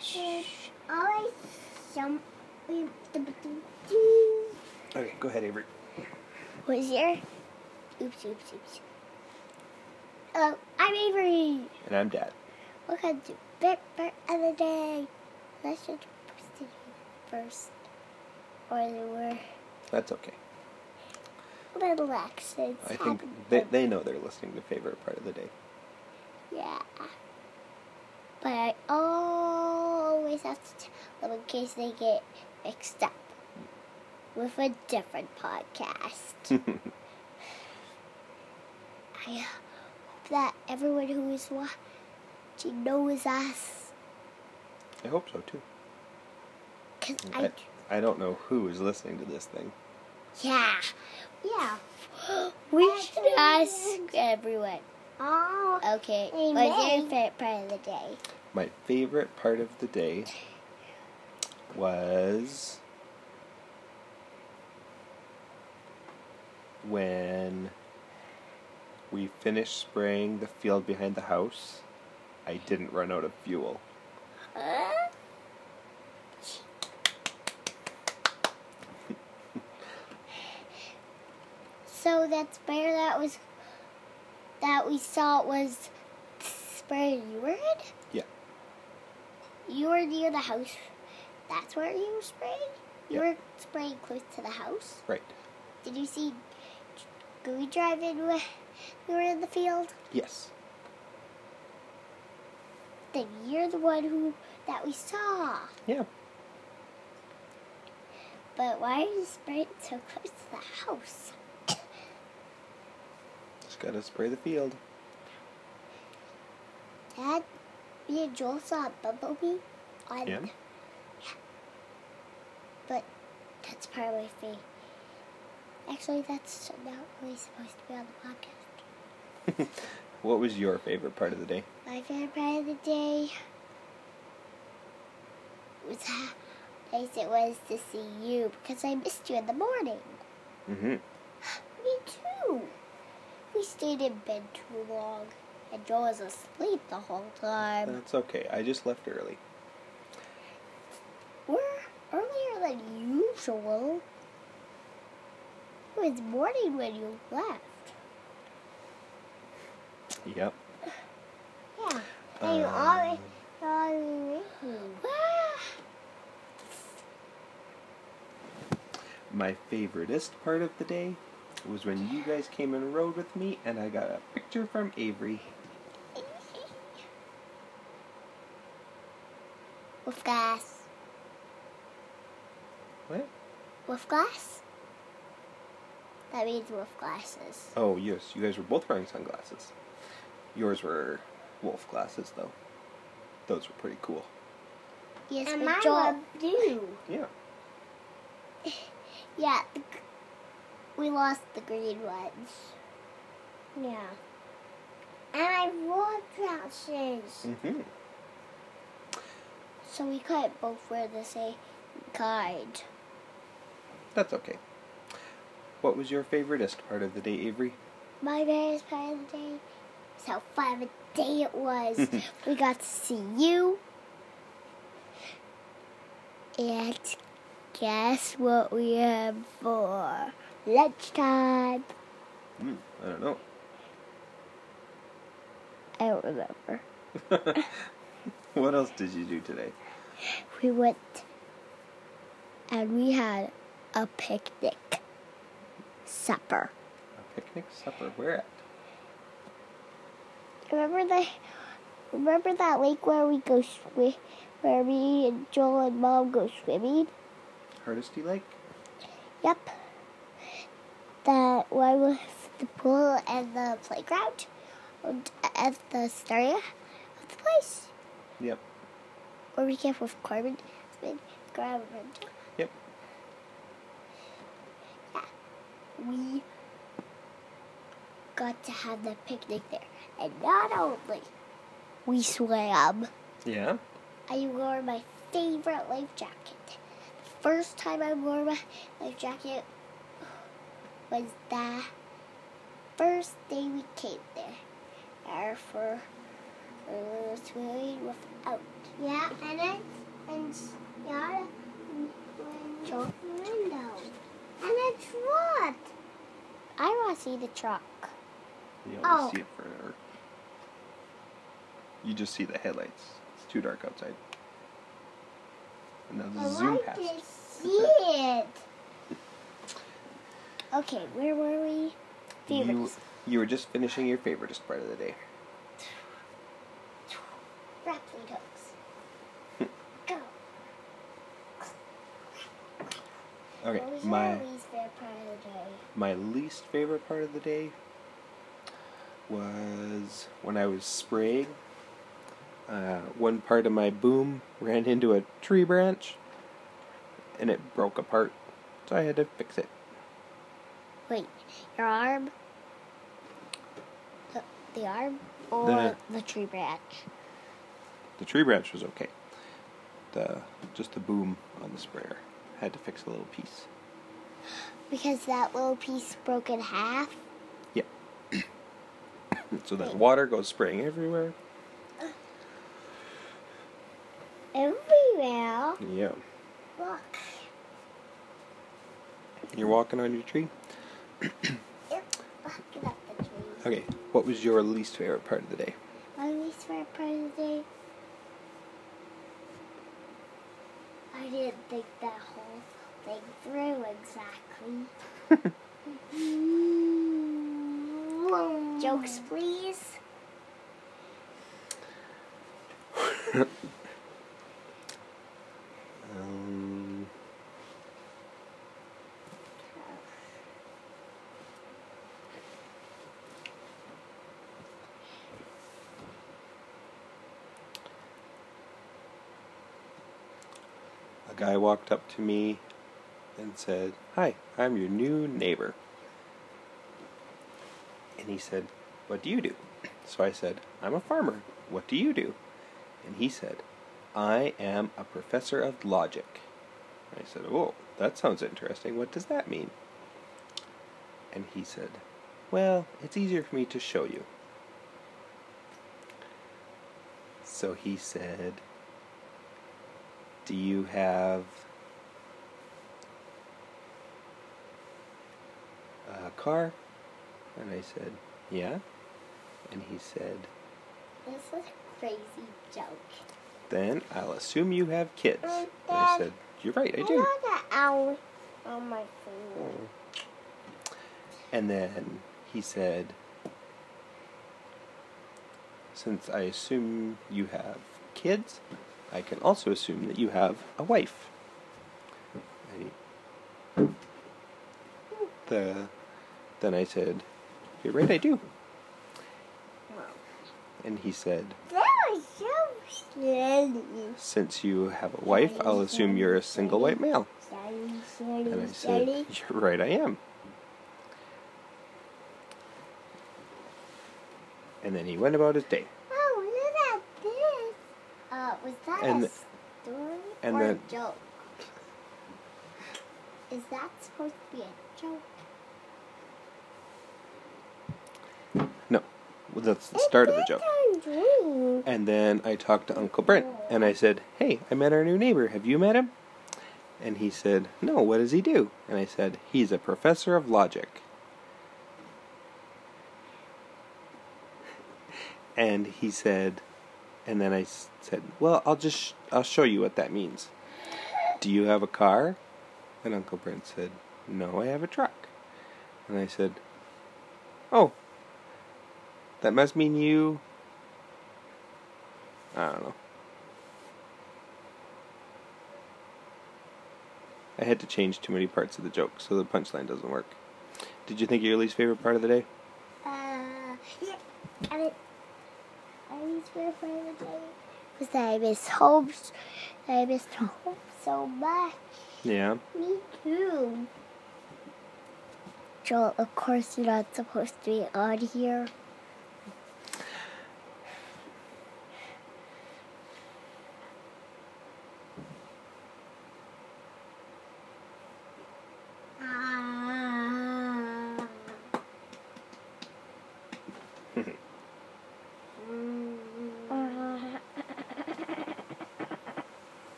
should always some. Okay, go ahead, Avery. What is your? Oops, oops, oops. Hello, I'm Avery. And I'm Dad. Welcome to Bit Part of the Day. Let's just post it first, or they were That's okay. little accidents. I think they, they know they're listening to favorite part of the day. Yeah. But I always have to tell them in case they get mixed up with a different podcast. I uh, hope that everyone who is watching knows us. I hope so too. Cause mm, I, I, I don't know who is listening to this thing. yeah, yeah. We should ask everyone. Oh, Okay, Amen. what's your favorite part of the day? My favorite part of the day was when we finished spraying the field behind the house. I didn't run out of fuel. So that sprayer that was that we saw was the sprayer you. You were near the house. That's where you were spraying? You Yeah. were spraying close to the house? Right. Did you see Gooey drive in when we were in the field? Yes. Then you're the one who that we saw. Yeah. But why are you spraying so close to the house? Just gotta spray the field. Dad, me and Joel saw a bumblebee on. Yeah. But that's part of my favorite. Actually, that's not really supposed to be on the podcast. What was your favorite part of the day? My favorite part of the day was how nice it was to see you because I missed you in the morning. Mm-hmm. Me too. We stayed in bed too long, and Joel was asleep the whole time. That's okay. I just left early. We're earlier than usual. It was morning when you left. Yep. Yeah. and you Um, always, you always. My favoriteest part of the day was when you guys came and rode with me and I got a picture from Avery. With glass. What? With glass? That means with glasses. Oh, yes, you guys were both wearing sunglasses. Yours were wolf glasses, though. Those were pretty cool. Yes, And but mine Joel. were blue. Yeah. Yeah, the, we lost the green ones. Yeah. And I wore glasses. Mm-hmm. So we couldn't both wear the same kind. That's okay. What was your favoriteest part of the day, Avery? My favorite part of the day is how fun of a day it was. we got to see you. And guess what we have for lunchtime? Hmm, I don't know. I don't remember. what else did you do today? We went and we had a picnic supper. A picnic supper. Where at? Remember the remember that lake where we go swim where me and Joel and Mom go swimming? Hardesty Lake? Yep. That one with the pool and the playground and at the start of the place. Yep. Where we came with Corbin, Smith, Graham, and Yep. we got to have the picnic there. And not only we swam, Yeah? I wore my favorite life jacket. The first time I wore my life jacket was the first day we came there. Or for uh, without. Yeah, and it's and yeah, truck window. And it's what? I want to see the truck. You only oh. see it for. You just see the headlights. It's too dark outside. And now the zoom past. To see it. okay, where were we? Favorites. You, you were just finishing your favorite part of the day. Okay, What was my least favorite part of the day? my least favorite part of the day was when I was spraying. Uh, one part of my boom ran into a tree branch, and it broke apart, so I had to fix it. Wait, your arm? The, the arm? Or The- the, tree branch? The tree branch was okay. The just the boom on the sprayer had to fix a little piece. Because that little piece broke in half? Yeah. so that water goes spraying everywhere. Everywhere. Yeah. Look. You're walking on your tree. Yep. Get up the tree. Okay. What was your least favorite part of the day? My least favorite part of the day. I didn't think that whole thing through exactly. Mm-hmm. Jokes, please. Guy walked up to me and said, Hi, I'm your new neighbor. And he said, What do you do? So I said, I'm a farmer. What do you do? And he said, I am a professor of logic. I said, Oh, that sounds interesting. What does that mean? And he said, Well, it's easier for me to show you. So he said, Do you have a car? And I said, Yeah. And he said, This is a crazy joke. Then I'll assume you have kids. Oh, and I said, You're right, I I do. the owl on my finger. And then he said, Since I assume you have kids, I can also assume that you have a wife. The, then I said, You're right, I do. And he said. Since you have a wife, I'll assume you're a single white male. And I said. You're right, I am. And then he went about his day. Oh, look at this. Uh, was that And- a story and or then- a joke? Is that supposed to be a joke? No, well, that's the start of the joke. It's a dream. And then I talked to Uncle Brent and I said, Hey, I met our new neighbor. Have you met him? And he said, No, what does he do? And I said, He's a professor of logic. And he said, and then I said, Well, I'll just, I'll show you what that means. Do you have a car? And Uncle Brent said, No, I have a truck. And I said, Oh, that must mean you I don't know. I had to change too many parts of the joke, so the punchline doesn't work. Did you think of your least favorite part of the day? Uh, yeah. I mean, my least favorite of the day was I missed home. I missed home so much. Yeah. Me too. Joel, of course you're not supposed to be on here. Ah.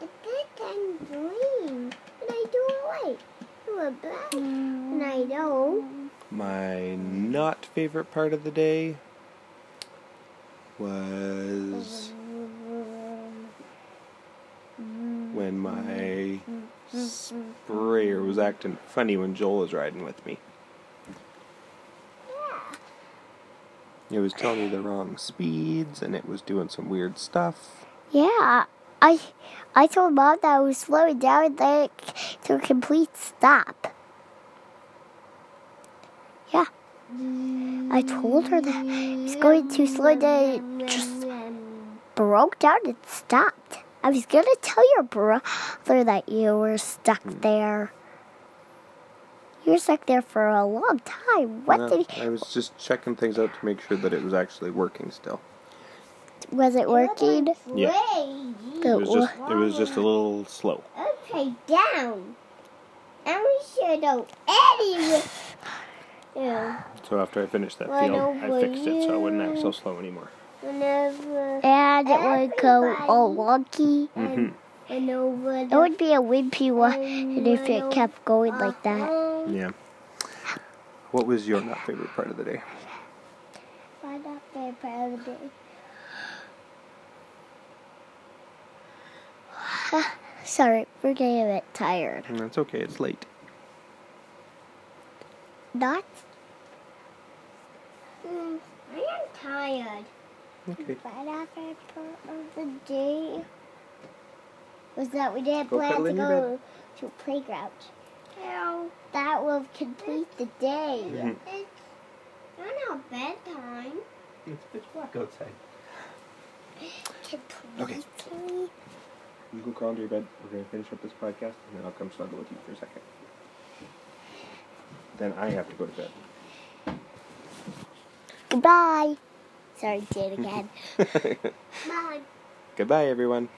It did can dream, and I do it right. You were black, and I. My not favorite part of the day was when my sprayer was acting funny when Joel was riding with me. It was telling me the wrong speeds and it was doing some weird stuff. Yeah, I I told mom that I was slowing down like to a complete stop. Yeah, I told her that I was going to slow down it just broke down and stopped. I was gonna tell your brother that you were stuck mm. there. You were stuck there for a long time. What Well, did he, I was just checking things out to make sure that it was actually working still. Was it working? Yeah. Crazy. The It was just it was just a little slow. Okay, down. And we should know anyway. Yeah. So after I finished that field, I over fixed it so it wouldn't act so slow anymore. Whenever and it would go all wonky. hmm and over It would be a wimpy one and if it kept going like that. Yeah. What was your not favorite part of the day? I'm not very proud of it. Sorry, we're getting a bit tired. And That's okay. It's late. Not? Mm, I am tired. Okay. My not favorite part of the day was that we didn't Go plan to go to a playground. Hell, That will complete the day. Mhm. it's not bedtime. It's pitch black outside. Completely. You go crawl into your bed. We're gonna finish up this podcast, and then I'll come snuggle with you for a second. Then I have to go to bed. Goodbye. Sorry, did it again. Bye. Goodbye, everyone.